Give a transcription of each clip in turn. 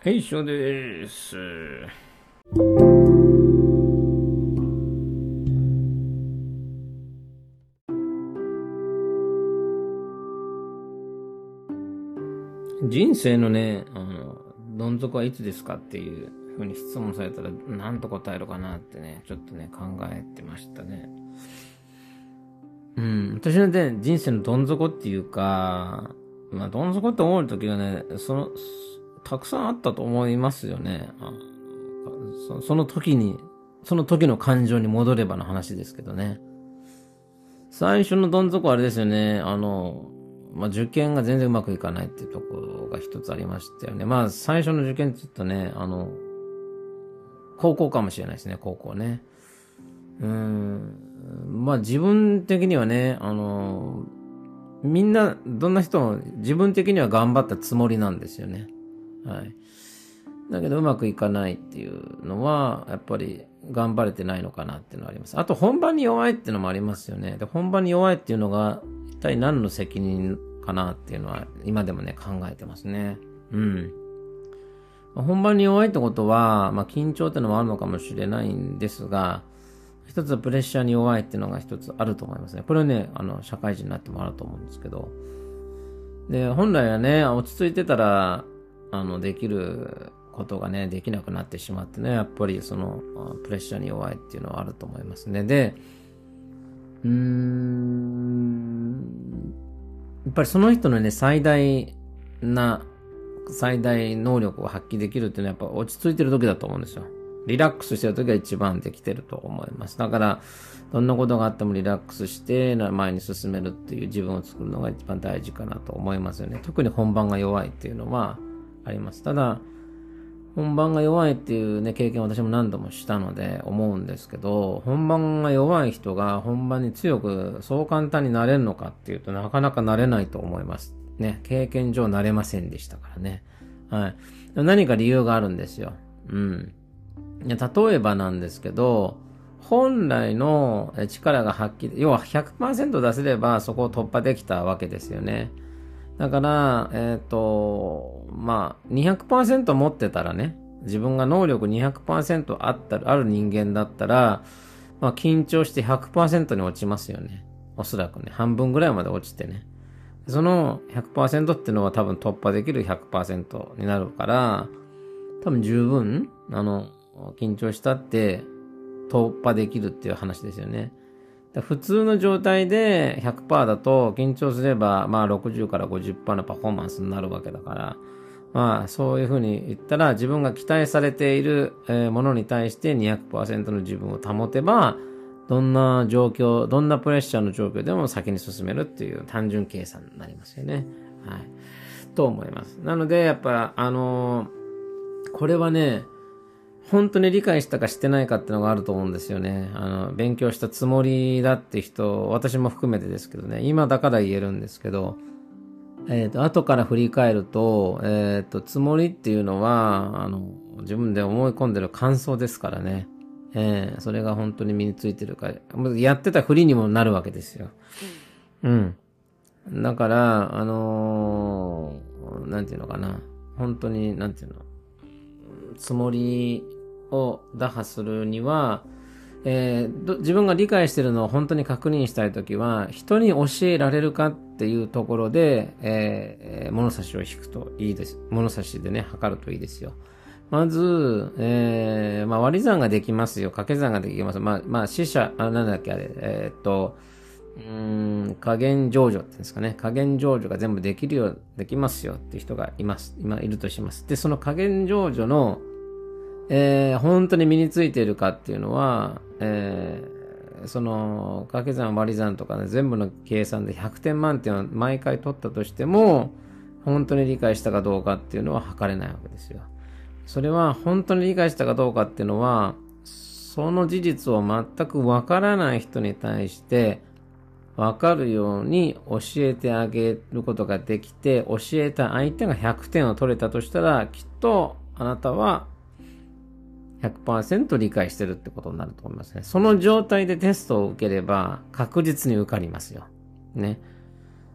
はい、以上です。人生のね、あの、どん底はいつですかっていうふうに質問されたら何と答えるかなってね、ちょっとね、考えてましたね。うん、私のね、人生のどん底っていうか、まあ、どん底って思う時はね、その、たくさんあったと思いますよね。そその時に、その時の感情に戻ればの話ですけどね。最初のどん底あれですよね。あの、まあ、受験が全然うまくいかないっていうところが一つありましたよね。まあ、最初の受験って言ったね、あの、高校かもしれないですね、高校ね。うん。まあ、自分的にはね、あの、みんな、どんな人も自分的には頑張ったつもりなんですよね。はい。だけどうまくいかないっていうのは、やっぱり頑張れてないのかなっていうのはあります。あと本番に弱いっていうのもありますよね。で、本番に弱いっていうのが、一体何の責任かなっていうのは、今でもね、考えてますね。うん。本番に弱いってことは、まあ緊張っていうのもあるのかもしれないんですが、一つはプレッシャーに弱いっていうのが一つあると思いますね。これはね、あの、社会人になってもらうと思うんですけど。で、本来はね、落ち着いてたら、あの、できることがね、できなくなってしまってね、やっぱりその、プレッシャーに弱いっていうのはあると思いますね。で、うーん、やっぱりその人のね、最大な、最大能力を発揮できるっていうのはやっぱ落ち着いてる時だと思うんですよ。リラックスしてる時が一番できてると思います。だから、どんなことがあってもリラックスして前に進めるっていう自分を作るのが一番大事かなと思いますよね。特に本番が弱いっていうのはあります。ただ、本番が弱いっていうね、経験を私も何度もしたので思うんですけど、本番が弱い人が本番に強くそう簡単になれるのかっていうとなかなかなれないと思います。ね、経験上なれませんでしたからね。はい。何か理由があるんですよ。うん。例えばなんですけど、本来の力が発揮、要は100%出せればそこを突破できたわけですよね。だから、えっ、ー、と、まあ、200%持ってたらね、自分が能力200%あった、ある人間だったら、まあ、緊張して100%に落ちますよね。おそらくね、半分ぐらいまで落ちてね。その100%っていうのは多分突破できる100%になるから、多分十分、あの、緊張したって突破できるっていう話ですよね。普通の状態で100%だと緊張すればまあ60から50%のパフォーマンスになるわけだから、まあそういうふうに言ったら自分が期待されているものに対して200%の自分を保てばどんな状況、どんなプレッシャーの状況でも先に進めるっていう単純計算になりますよね。はい。と思います。なのでやっぱあのー、これはね、本当に理解したかしてないかってのがあると思うんですよね。あの、勉強したつもりだって人、私も含めてですけどね、今だから言えるんですけど、えっ、ー、と、後から振り返ると、えっ、ー、と、つもりっていうのは、あの、自分で思い込んでる感想ですからね。えー、それが本当に身についてるか、やってたふりにもなるわけですよ。うん。だから、あのー、なんていうのかな。本当に、なんていうの。つもりを打破するには、えー、自分が理解してるのを本当に確認したいときは、人に教えられるかっていうところで、えー、物差しを引くといいです。物差しでね、測るといいですよ。まず、えー、まあ割り算ができますよ。掛け算ができます。まあ、まあ死者、あ、なんだっけあれ、えー、っと、うん、加減上場っていうんですかね。加減上場が全部できるよう、できますよっていう人がいます。今いるとします。で、その加減上場の、えー、本当に身についているかっていうのは、えー、その掛け算割り算とかね全部の計算で100点満点を毎回取ったとしても本当に理解したかどうかっていうのは測れないわけですよ。それは本当に理解したかどうかっていうのはその事実を全くわからない人に対してわかるように教えてあげることができて教えた相手が100点を取れたとしたらきっとあなたは100%理解してるってことになると思いますね。その状態でテストを受ければ確実に受かりますよ。ね。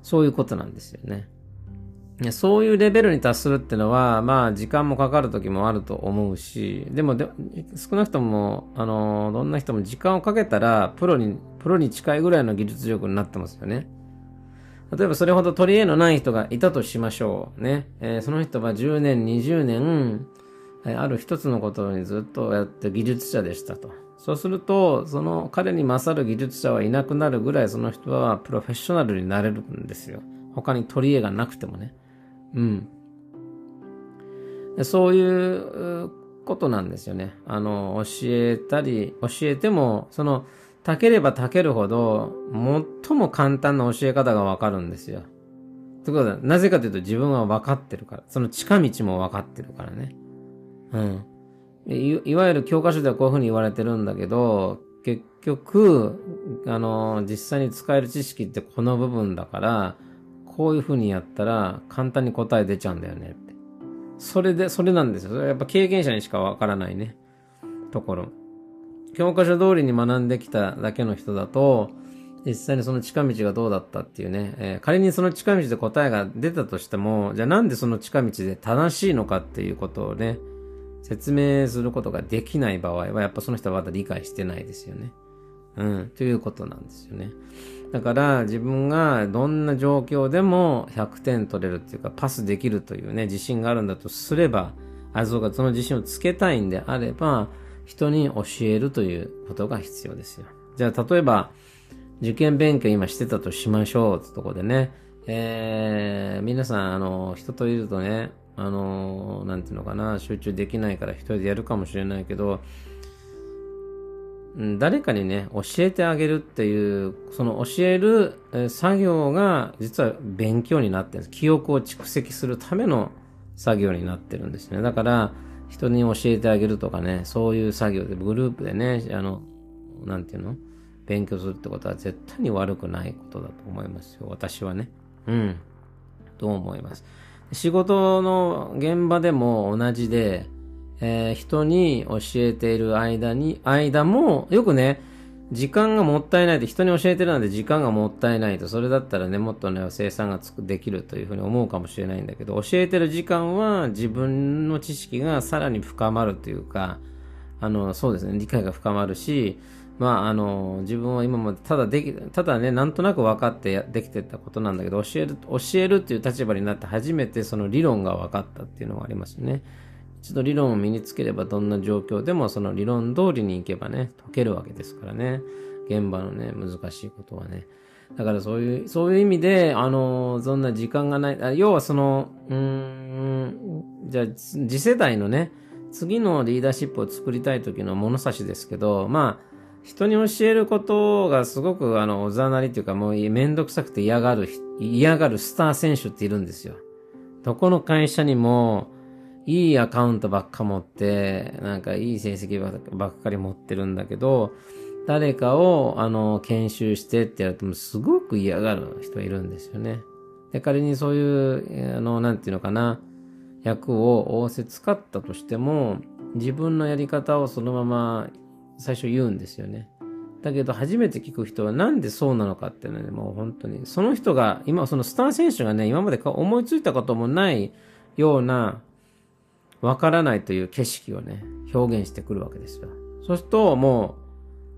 そういうことなんですよね。そういうレベルに達するってのは、まあ、時間もかかる時もあると思うし、でもで、少なくとも、あの、どんな人も時間をかけたら、プロに、プロに近いぐらいの技術力になってますよね。例えばそれほど取り柄のない人がいたとしましょう。ね。えー、その人は10年、20年、ある一つのことにずっとやって技術者でしたと。そうすると、その彼に勝る技術者はいなくなるぐらいその人はプロフェッショナルになれるんですよ。他に取り柄がなくてもね。うん。そういうことなんですよね。あの、教えたり、教えても、その、たければたけるほど、最も簡単な教え方がわかるんですよ。ってことは、なぜかというと自分は分かってるから。その近道も分かってるからね。うん。いいわゆる教科書ではこういうふうに言われてるんだけど、結局、あの、実際に使える知識ってこの部分だから、こういうふうにやったら簡単に答え出ちゃうんだよねって。それで、それなんですよ。やっぱ経験者にしかわからないね。ところ。教科書通りに学んできただけの人だと、実際にその近道がどうだったっていうね、えー、仮にその近道で答えが出たとしても、じゃあなんでその近道で正しいのかっていうことをね、説明することができない場合は、やっぱその人はまだ理解してないですよね。うん、ということなんですよね。だから自分がどんな状況でも100点取れるっていうかパスできるというね、自信があるんだとすれば、あ、そうか、その自信をつけたいんであれば、人に教えるということが必要ですよ。じゃあ、例えば、受験勉強今してたとしましょうってとこでね、えー、皆さん、あの、人といるとね、あの、なんていうのかな、集中できないから一人でやるかもしれないけど、誰かにね、教えてあげるっていう、その教える作業が実は勉強になってるんです。記憶を蓄積するための作業になってるんですね。だから、人に教えてあげるとかね、そういう作業でグループでね、あの、なんていうの勉強するってことは絶対に悪くないことだと思いますよ。私はね。うん。と思います。仕事の現場でも同じで、えー、人に教えている間に、間も、よくね、時間がもったいないと、人に教えてるなんて時間がもったいないと、それだったらね、もっとね、生産がつくできるというふうに思うかもしれないんだけど、教えてる時間は自分の知識がさらに深まるというか、あの、そうですね、理解が深まるし、まあ、あの、自分は今までただでき、ただね、なんとなく分かってできてたことなんだけど、教える、教えるっていう立場になって初めてその理論が分かったっていうのがありますね。一度理論を身につければどんな状況でもその理論通りに行けばね、解けるわけですからね。現場のね、難しいことはね。だからそういう、そういう意味で、あの、そんな時間がない、要はその、うん、じゃあ、次世代のね、次のリーダーシップを作りたい時の物差しですけど、まあ、人に教えることがすごくあの、おざなりっていうかもうめんどくさくて嫌がる、嫌がるスター選手っているんですよ。どこの会社にも、いいアカウントばっか持って、なんかいい成績ばっかり持ってるんだけど、誰かを、あの、研修してってやると、すごく嫌がる人いるんですよね。で、仮にそういう、あの、なんていうのかな、役を仰せ使ったとしても、自分のやり方をそのまま最初言うんですよね。だけど初めて聞く人はなんでそうなのかっていうのはね、もう本当に、その人が、今そのスター選手がね、今まで思いついたこともないようなわからないという景色をね、表現してくるわけですよ。そうすると、も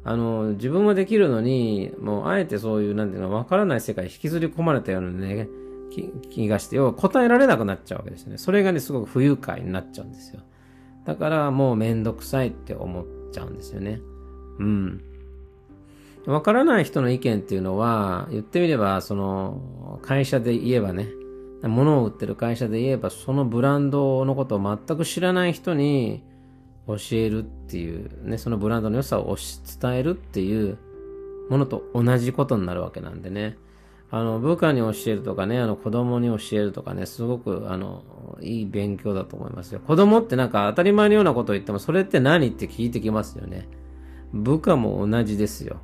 う、あの、自分はできるのに、もう、あえてそういう、なんていうの、わからない世界に引きずり込まれたようなね、気がして、要は答えられなくなっちゃうわけですね。それがね、すごく不愉快になっちゃうんですよ。だから、もうめんどくさいって思っちゃうんですよね。うん。わからない人の意見っていうのは、言ってみれば、その、会社で言えばね、物を売ってる会社で言えば、そのブランドのことを全く知らない人に教えるっていう、ね、そのブランドの良さを伝えるっていうものと同じことになるわけなんでね。あの、部下に教えるとかね、あの、子供に教えるとかね、すごく、あの、いい勉強だと思いますよ。子供ってなんか当たり前のようなことを言っても、それって何って聞いてきますよね。部下も同じですよ。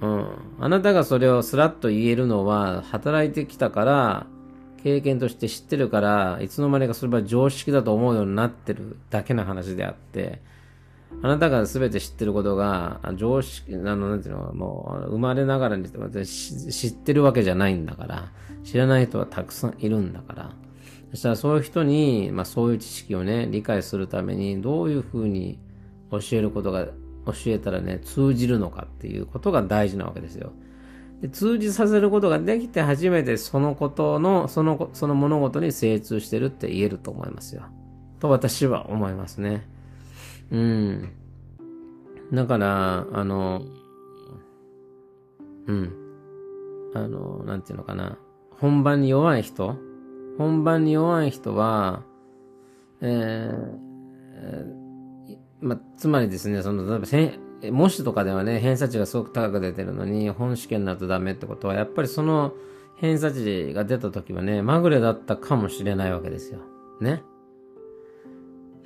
うん。あなたがそれをスラッと言えるのは、働いてきたから、経験として知ってるから、いつの間にかそれは常識だと思うようになってるだけの話であって、あなたが全て知ってることが、常識、あの、なんていうの、もう、生まれながらに知ってるわけじゃないんだから、知らない人はたくさんいるんだから、そしたらそういう人に、まあそういう知識をね、理解するためにどういうふうに教えることが、教えたらね、通じるのかっていうことが大事なわけですよ。で通じさせることができて初めてそのことの、その、その物事に精通してるって言えると思いますよ。と私は思いますね。うん。だから、あの、うん。あの、なんていうのかな。本番に弱い人本番に弱い人は、えー、ま、つまりですね、その、例えば、模試とかではね、偏差値がすごく高く出てるのに、本試験になるとダメってことは、やっぱりその偏差値が出た時はね、まぐれだったかもしれないわけですよ。ね。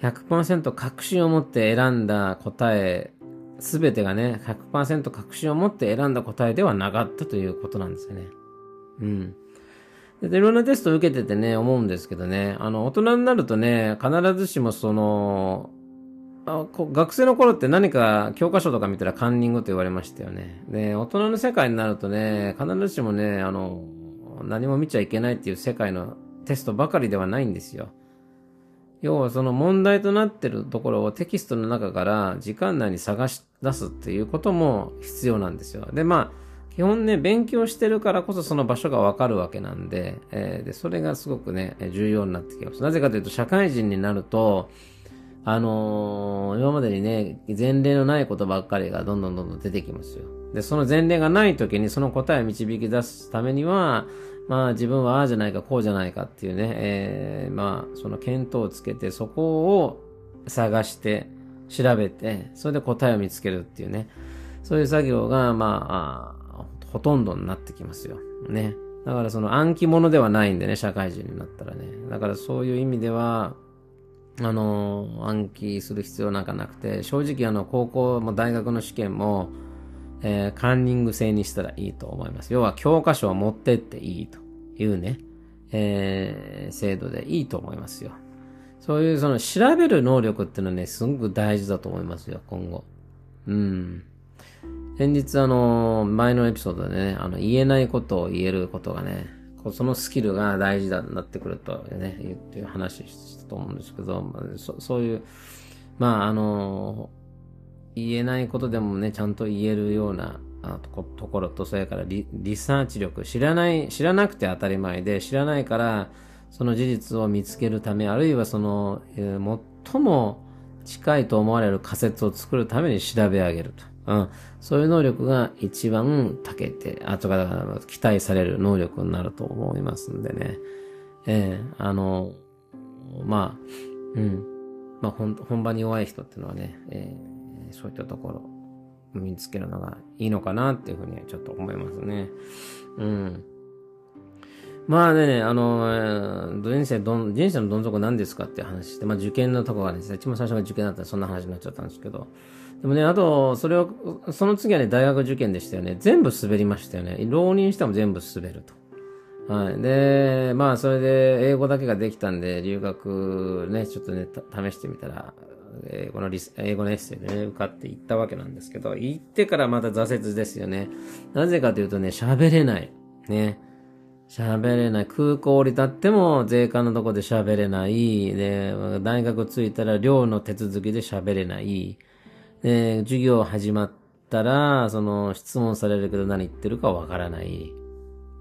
100%確信を持って選んだ答え、すべてがね、100%確信を持って選んだ答えではなかったということなんですよね。うん。で、いろんなテストを受けててね、思うんですけどね、あの、大人になるとね、必ずしもその、あ学生の頃って何か教科書とか見たらカンニングと言われましたよね。で、大人の世界になるとね、必ずしもね、あの、何も見ちゃいけないっていう世界のテストばかりではないんですよ。要はその問題となってるところをテキストの中から時間内に探し出すっていうことも必要なんですよ。で、まあ、基本ね、勉強してるからこそその場所がわかるわけなんで、えー、で、それがすごくね、重要になってきます。なぜかというと、社会人になると、あのー、今までにね、前例のないことばっかりがどんどんどんどん出てきますよ。で、その前例がない時にその答えを導き出すためには、まあ自分はああじゃないかこうじゃないかっていうね、えー、まあその見当をつけてそこを探して調べて、それで答えを見つけるっていうね、そういう作業がまあ、ほとんどになってきますよ。ね。だからその暗記物ではないんでね、社会人になったらね。だからそういう意味では、あの、暗記する必要なんかなくて、正直あの、高校も大学の試験も、えー、カンニング制にしたらいいと思います。要は教科書を持ってっていいというね、えー、制度でいいと思いますよ。そういうその調べる能力っていうのはね、すごく大事だと思いますよ、今後。うん。先日あの、前のエピソードでね、あの、言えないことを言えることがね、そのスキルが大事だなってくるとね、言っていう話したと思うんですけど、そそういう、まああの、言えないことでもね、ちゃんと言えるようなところと、それからリサーチ力、知らない、知らなくて当たり前で、知らないから、その事実を見つけるため、あるいはその、えー、最も近いと思われる仮説を作るために調べ上げると。うん。そういう能力が一番長けて、あとから期待される能力になると思いますんでね。ええー、あの、まあ、うん。まあ本、本番に弱い人っていうのはね、えーそういったところ身につけるのがいいのかなっていうふうにちょっと思いますね。うん。まあね、あの、人生どん、人生のどん底何ですかって話して、まあ受験のとこがですね、一番最初が受験だったらそんな話になっちゃったんですけど、でもね、あと、それを、その次はね、大学受験でしたよね。全部滑りましたよね。浪人しても全部滑ると。はい。で、まあ、それで、英語だけができたんで、留学ね、ちょっとね、試してみたら、英語のリス、英語のエッセイでね、受かって行ったわけなんですけど、行ってからまた挫折ですよね。なぜかというとね、喋れない。ね。喋れない。空港降り立っても税関のとこで喋れない。で、大学着いたら寮の手続きで喋れない。で、授業始まったら、その質問されるけど何言ってるかわからない。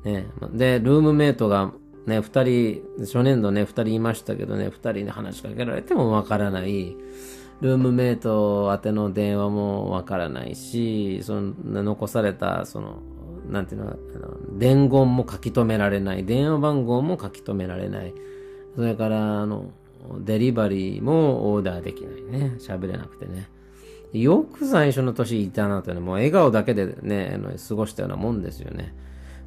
ね。で、ルームメイトがね、二人、初年度ね、二人いましたけどね、二人に話しかけられてもわからない。ルームメイト宛ての電話もわからないし、その、残された、その、なんていうの、あの伝言も書き留められない。電話番号も書き留められない。それから、あの、デリバリーもオーダーできないね。喋れなくてね。よく最初の年いたなとね、もう笑顔だけでね、過ごしたようなもんですよね。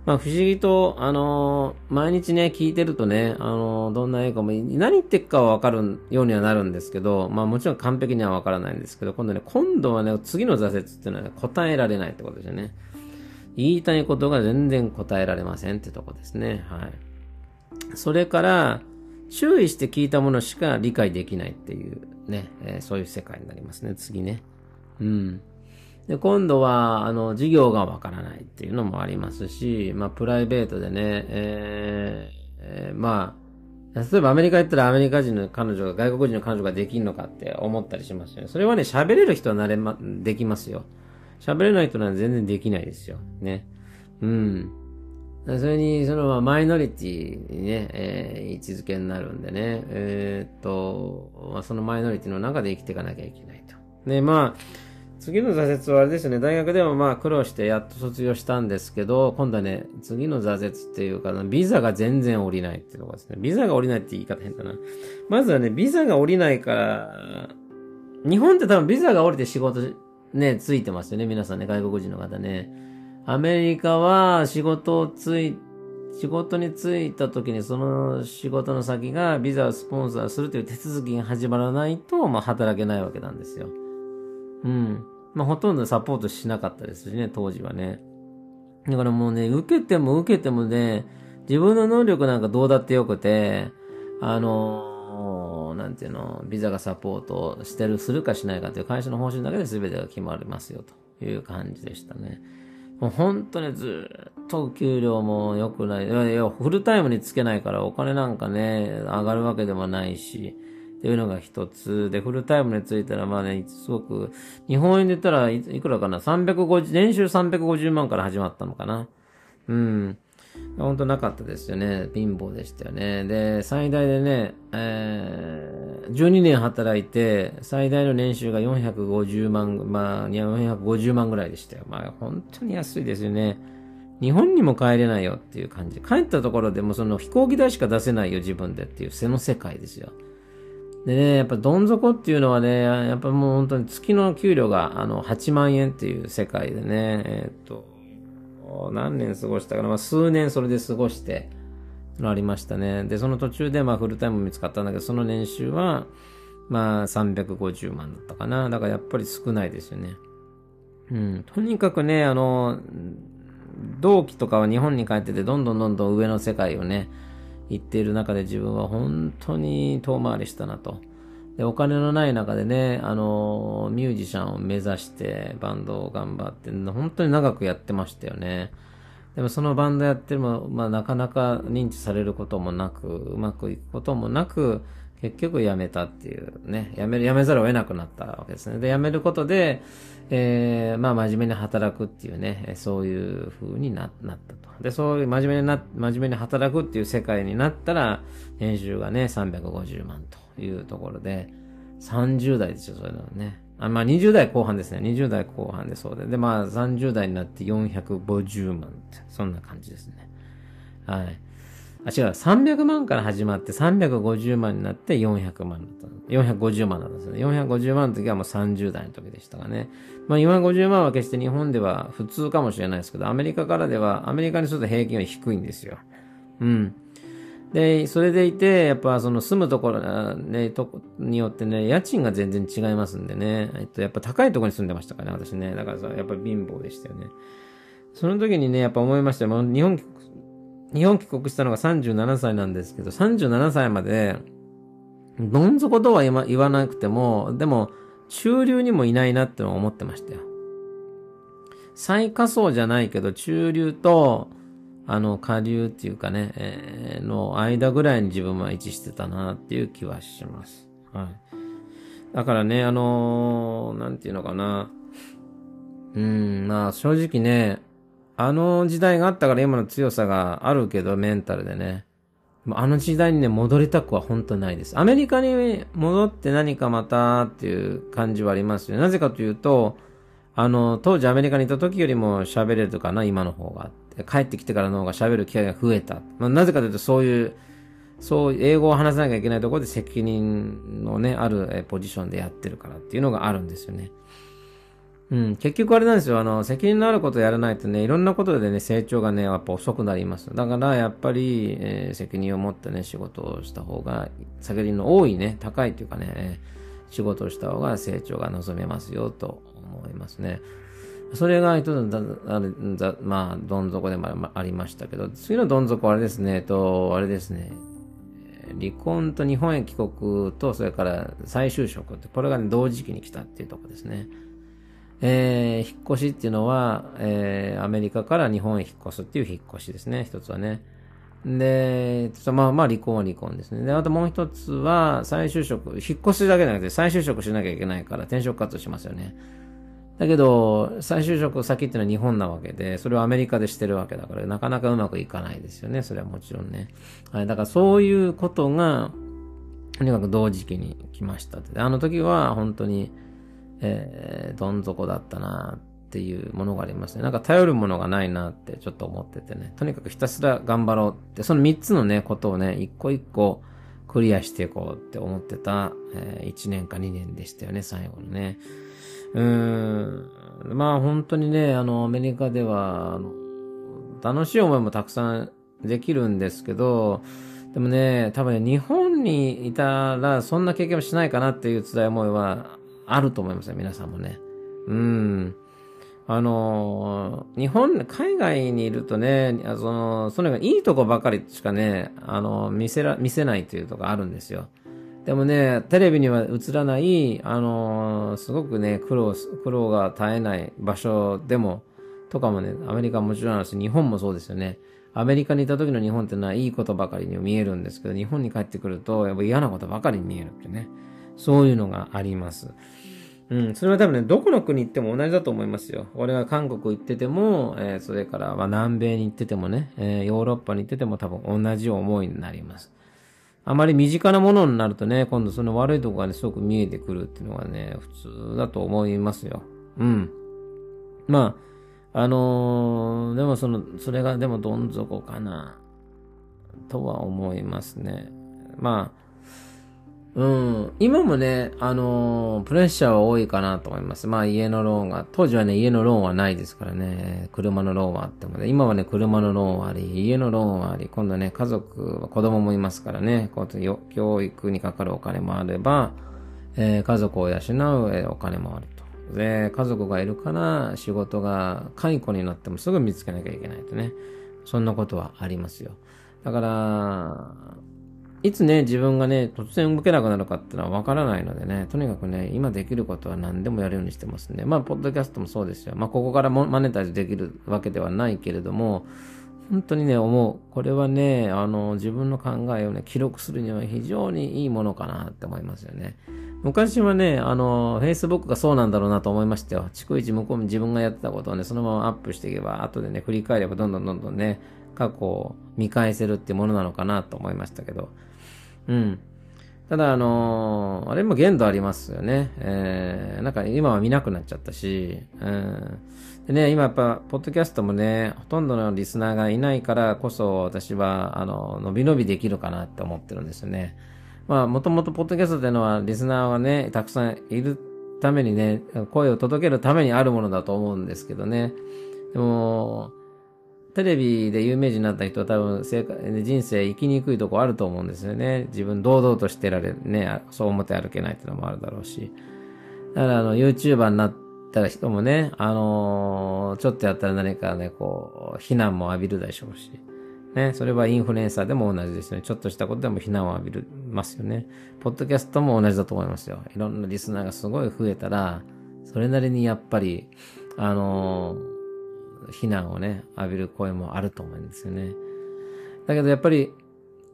まあ不思議と、あのー、毎日ね、聞いてるとね、あのー、どんな映画も何言ってっかはわかるようにはなるんですけど、まあもちろん完璧にはわからないんですけど、今度ね、今度はね、次の挫折っていうのはね、答えられないってことですよね。言いたいことが全然答えられませんってとこですね。はい。それから、注意して聞いたものしか理解できないっていうね、えー、そういう世界になりますね、次ね。うん。で、今度は、あの、授業がわからないっていうのもありますし、まあ、プライベートでね、えー、えー、まあ、例えばアメリカ行ったらアメリカ人の彼女が、外国人の彼女ができんのかって思ったりしますよね。それはね、喋れる人はなれま、できますよ。喋れない人は全然できないですよ。ね。うん。それに、その、マイノリティにね、えー、位置づけになるんでね、えー、っと、ま、そのマイノリティの中で生きていかなきゃいけないと。で、まあ、次の挫折はあれですね、大学でもまあ苦労してやっと卒業したんですけど、今度はね、次の挫折っていうか、ビザが全然降りないっていうところですね。ビザが降りないって言い方変だな。まずはね、ビザが降りないから、日本って多分ビザが降りて仕事ね、ついてますよね、皆さんね、外国人の方ね。アメリカは仕事をつい、仕事に就いた時にその仕事の先がビザをスポンサーするという手続きが始まらないと、まあ働けないわけなんですよ。うん。まあほとんどサポートしなかったですしね、当時はね。だからもうね、受けても受けてもね、自分の能力なんかどうだってよくて、あのー、なんていうの、ビザがサポートしてる、するかしないかという会社の方針だけで全てが決まりますよという感じでしたね。もう本当にずっと給料も良くない。いや、フルタイムにつけないからお金なんかね、上がるわけでもないし、っていうのが一つ。で、フルタイムについたら、まあね、すごく、日本円で言ったらいくらかな ?350、年収350万から始まったのかな？うん。本当なかったですよね。貧乏でしたよね。で、最大でね、えー、12年働いて、最大の年収が450万、まあ、450万ぐらいでしたよ。まあ、本当に安いですよね。日本にも帰れないよっていう感じ。帰ったところでもその飛行機代しか出せないよ、自分でっていう、背の世界ですよ。でね、やっぱどん底っていうのはね、やっぱもう本当に月の給料があの8万円っていう世界でね、え、っと、何年過ごしたかな、まあ、数年それで過ごして、ありましたね。で、その途中でまあフルタイム見つかったんだけど、その年収は、まあ350万だったかな。だからやっぱり少ないですよね。うん。とにかくね、あの、同期とかは日本に帰ってて、どんどんどんどん上の世界をね、言っている中で自分は本当に遠回りしたなと。で、お金のない中でね、あの、ミュージシャンを目指してバンドを頑張って、本当に長くやってましたよね。でもそのバンドやっても、まあなかなか認知されることもなく、うまくいくこともなく、結局辞めたっていうね、辞める、辞めざるを得なくなったわけですね。で、辞めることで、えー、まあ真面目に働くっていうね、そういう風にななったと。で、そういう真面目にな、真面目に働くっていう世界になったら、年収がね、350万と。いうところで、30代ですよ、それのね。あまあ20代後半ですね。20代後半でそうで。で、まあ30代になって450万って、そんな感じですね。はい。あ、違う、300万から始まって350万になって400万だった。450万だったんですね。450万の時はもう30代の時でしたがね。まあ450万は決して日本では普通かもしれないですけど、アメリカからでは、アメリカにすると平均は低いんですよ。うん。で、それでいて、やっぱその住むところ、ね、とこによってね、家賃が全然違いますんでね、えっと、やっぱ高いところに住んでましたからね、私ね。だからさ、やっぱ貧乏でしたよね。その時にね、やっぱ思いましたよ。日本、日本帰国したのが37歳なんですけど、37歳まで、どん底とは言わなくても、でも、中流にもいないなって思ってましたよ。最下層じゃないけど、中流と、あの、下流っていうかね、えー、の間ぐらいに自分は位置してたなっていう気はします。はい。だからね、あのー、なんていうのかな。うん、まあ正直ね、あの時代があったから今の強さがあるけど、メンタルでね。あの時代にね、戻りたくは本当ないです。アメリカに戻って何かまたっていう感じはありますよ。なぜかというと、あの、当時アメリカにいた時よりも喋れるかな、今の方が。帰ってきてからの方が喋る機会が増えた。まあ、なぜかというと、そういう、そう、英語を話さなきゃいけないところで責任のね、あるポジションでやってるからっていうのがあるんですよね。うん、結局あれなんですよ。あの、責任のあることをやらないとね、いろんなことでね、成長がね、やっぱ遅くなります。だから、やっぱり、えー、責任を持ってね、仕事をした方が、責任の多いね、高いというかね、仕事をした方が成長が望めますよ、と思いますね。それが一つの、まあ、どん底でもありましたけど、次のどん底はあれですね、えっと、あれですね、離婚と日本へ帰国と、それから再就職って、これが、ね、同時期に来たっていうとこですね。えー、引っ越しっていうのは、えー、アメリカから日本へ引っ越すっていう引っ越しですね、一つはね。で、まあまあ離婚は離婚ですね。で、あともう一つは再就職、引っ越しだけじゃなくて再就職しなきゃいけないから転職活動しますよね。だけど、再就職先っていうのは日本なわけで、それをアメリカでしてるわけだから、なかなかうまくいかないですよね。それはもちろんね。はい。だからそういうことが、とにかく同時期に来ましたあの時は本当に、えー、どん底だったなっていうものがありますね。なんか頼るものがないなってちょっと思っててね。とにかくひたすら頑張ろうって、その3つのね、ことをね、一個一個クリアしていこうって思ってた、えー、1年か2年でしたよね、最後のね。うーん。まあ本当にね、あの、アメリカでは、あの、楽しい思いもたくさんできるんですけど、でもね、多分ね、日本にいたらそんな経験もしないかなっていう辛い思いはあると思いますよ、皆さんもね。うん。あの、日本、海外にいるとね、その、それがいいとこばかりしかね、あの、見せら、見せないというとこあるんですよ。でもね、テレビには映らない、あの、すごくね、苦労、苦労が絶えない場所でも、とかもね、アメリカももちろんあるし、日本もそうですよね。アメリカにいた時の日本ってのはいいことばかりに見えるんですけど、日本に帰ってくると、やっぱ嫌なことばかりに見えるってね。そういうのがあります。うん、それは多分ね、どこの国行っても同じだと思いますよ。俺が韓国行ってても、えー、それからま南米に行っててもね、えー、ヨーロッパに行ってても多分同じ思いになります。あまり身近なものになるとね、今度その悪いとこがね、すごく見えてくるっていうのがね、普通だと思いますよ。うん。まあ、あのー、でもその、それがでもどん底かな、とは思いますね。まあ、うん。今もね、あのー、プレッシャーは多いかなと思います。まあ家のローンが、当時はね、家のローンはないですからね、車のローンはあってもね、今はね、車のローンはあり、家のローンはあり、今度ね、家族、子供もいますからね、こう教育にかかるお金もあれば、えー、家族を養うお金もあると。で、家族がいるから仕事が解雇になってもすぐ見つけなきゃいけないとね。そんなことはありますよ。だから、いつね、自分がね、突然動けなくなるかっていうのはわからないのでね、とにかくね、今できることは何でもやるようにしてますね。まあ、ポッドキャストもそうですよ。まあ、ここからマネタイズできるわけではないけれども、本当にね、思う。これはね、あの、自分の考えをね、記録するには非常にいいものかなって思いますよね。昔はね、あの、Facebook がそうなんだろうなと思いましたよ。逐一向こうに自分がやってたことをね、そのままアップしていけば、後でね、振り返ればどんどんどんどんね、過去を見返せるっていうものなのかなと思いましたけど、うん。ただ、あのー、あれも限度ありますよね。えー、なんか今は見なくなっちゃったし、うん。でね、今やっぱ、ポッドキャストもね、ほとんどのリスナーがいないからこそ、私は、あの、伸び伸びできるかなって思ってるんですよね。まあ、もともとポッドキャストっていうのは、リスナーはね、たくさんいるためにね、声を届けるためにあるものだと思うんですけどね。でも、テレビで有名人になった人は多分生人生生きにくいとこあると思うんですよね。自分堂々としてられるね、そう思って歩けないっていうのもあるだろうし。だからあの、YouTuber になった人もね、あのー、ちょっとやったら何かね、こう、非難も浴びるでしょうし。ね、それはインフルエンサーでも同じですよね。ちょっとしたことでも非難を浴びるますよね。ポッドキャストも同じだと思いますよ。いろんなリスナーがすごい増えたら、それなりにやっぱり、あのー非難をね、浴びる声もあると思うんですよね。だけどやっぱり、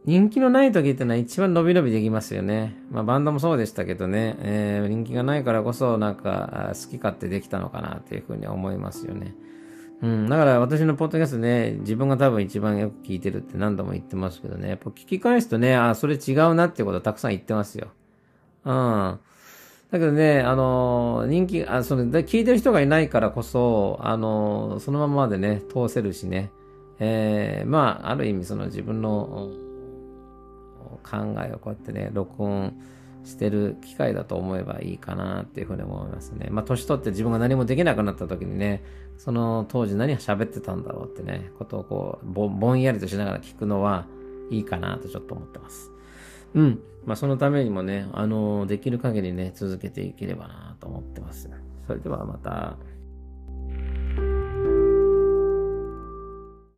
人気のない時ってのは一番伸び伸びできますよね。まあバンドもそうでしたけどね、えー、人気がないからこそなんか好き勝手できたのかなっていうふうに思いますよね。うん。だから私のポッドキャストね、自分が多分一番よく聞いてるって何度も言ってますけどね、やっぱ聞き返すとね、あ、それ違うなってことはたくさん言ってますよ。うん。だけどね、あの、人気、あ、その、聞いてる人がいないからこそ、あの、そのままでね、通せるしね、えー、まあ、ある意味その自分の考えをこうやってね、録音してる機会だと思えばいいかなっていうふうに思いますね。まあ、年取って自分が何もできなくなった時にね、その当時何喋ってたんだろうってね、ことをこうぼ、ぼんやりとしながら聞くのはいいかなとちょっと思ってます。うん。まあ、そのためにもね、あの、できる限りね、続けていければなと思ってます。それではまた。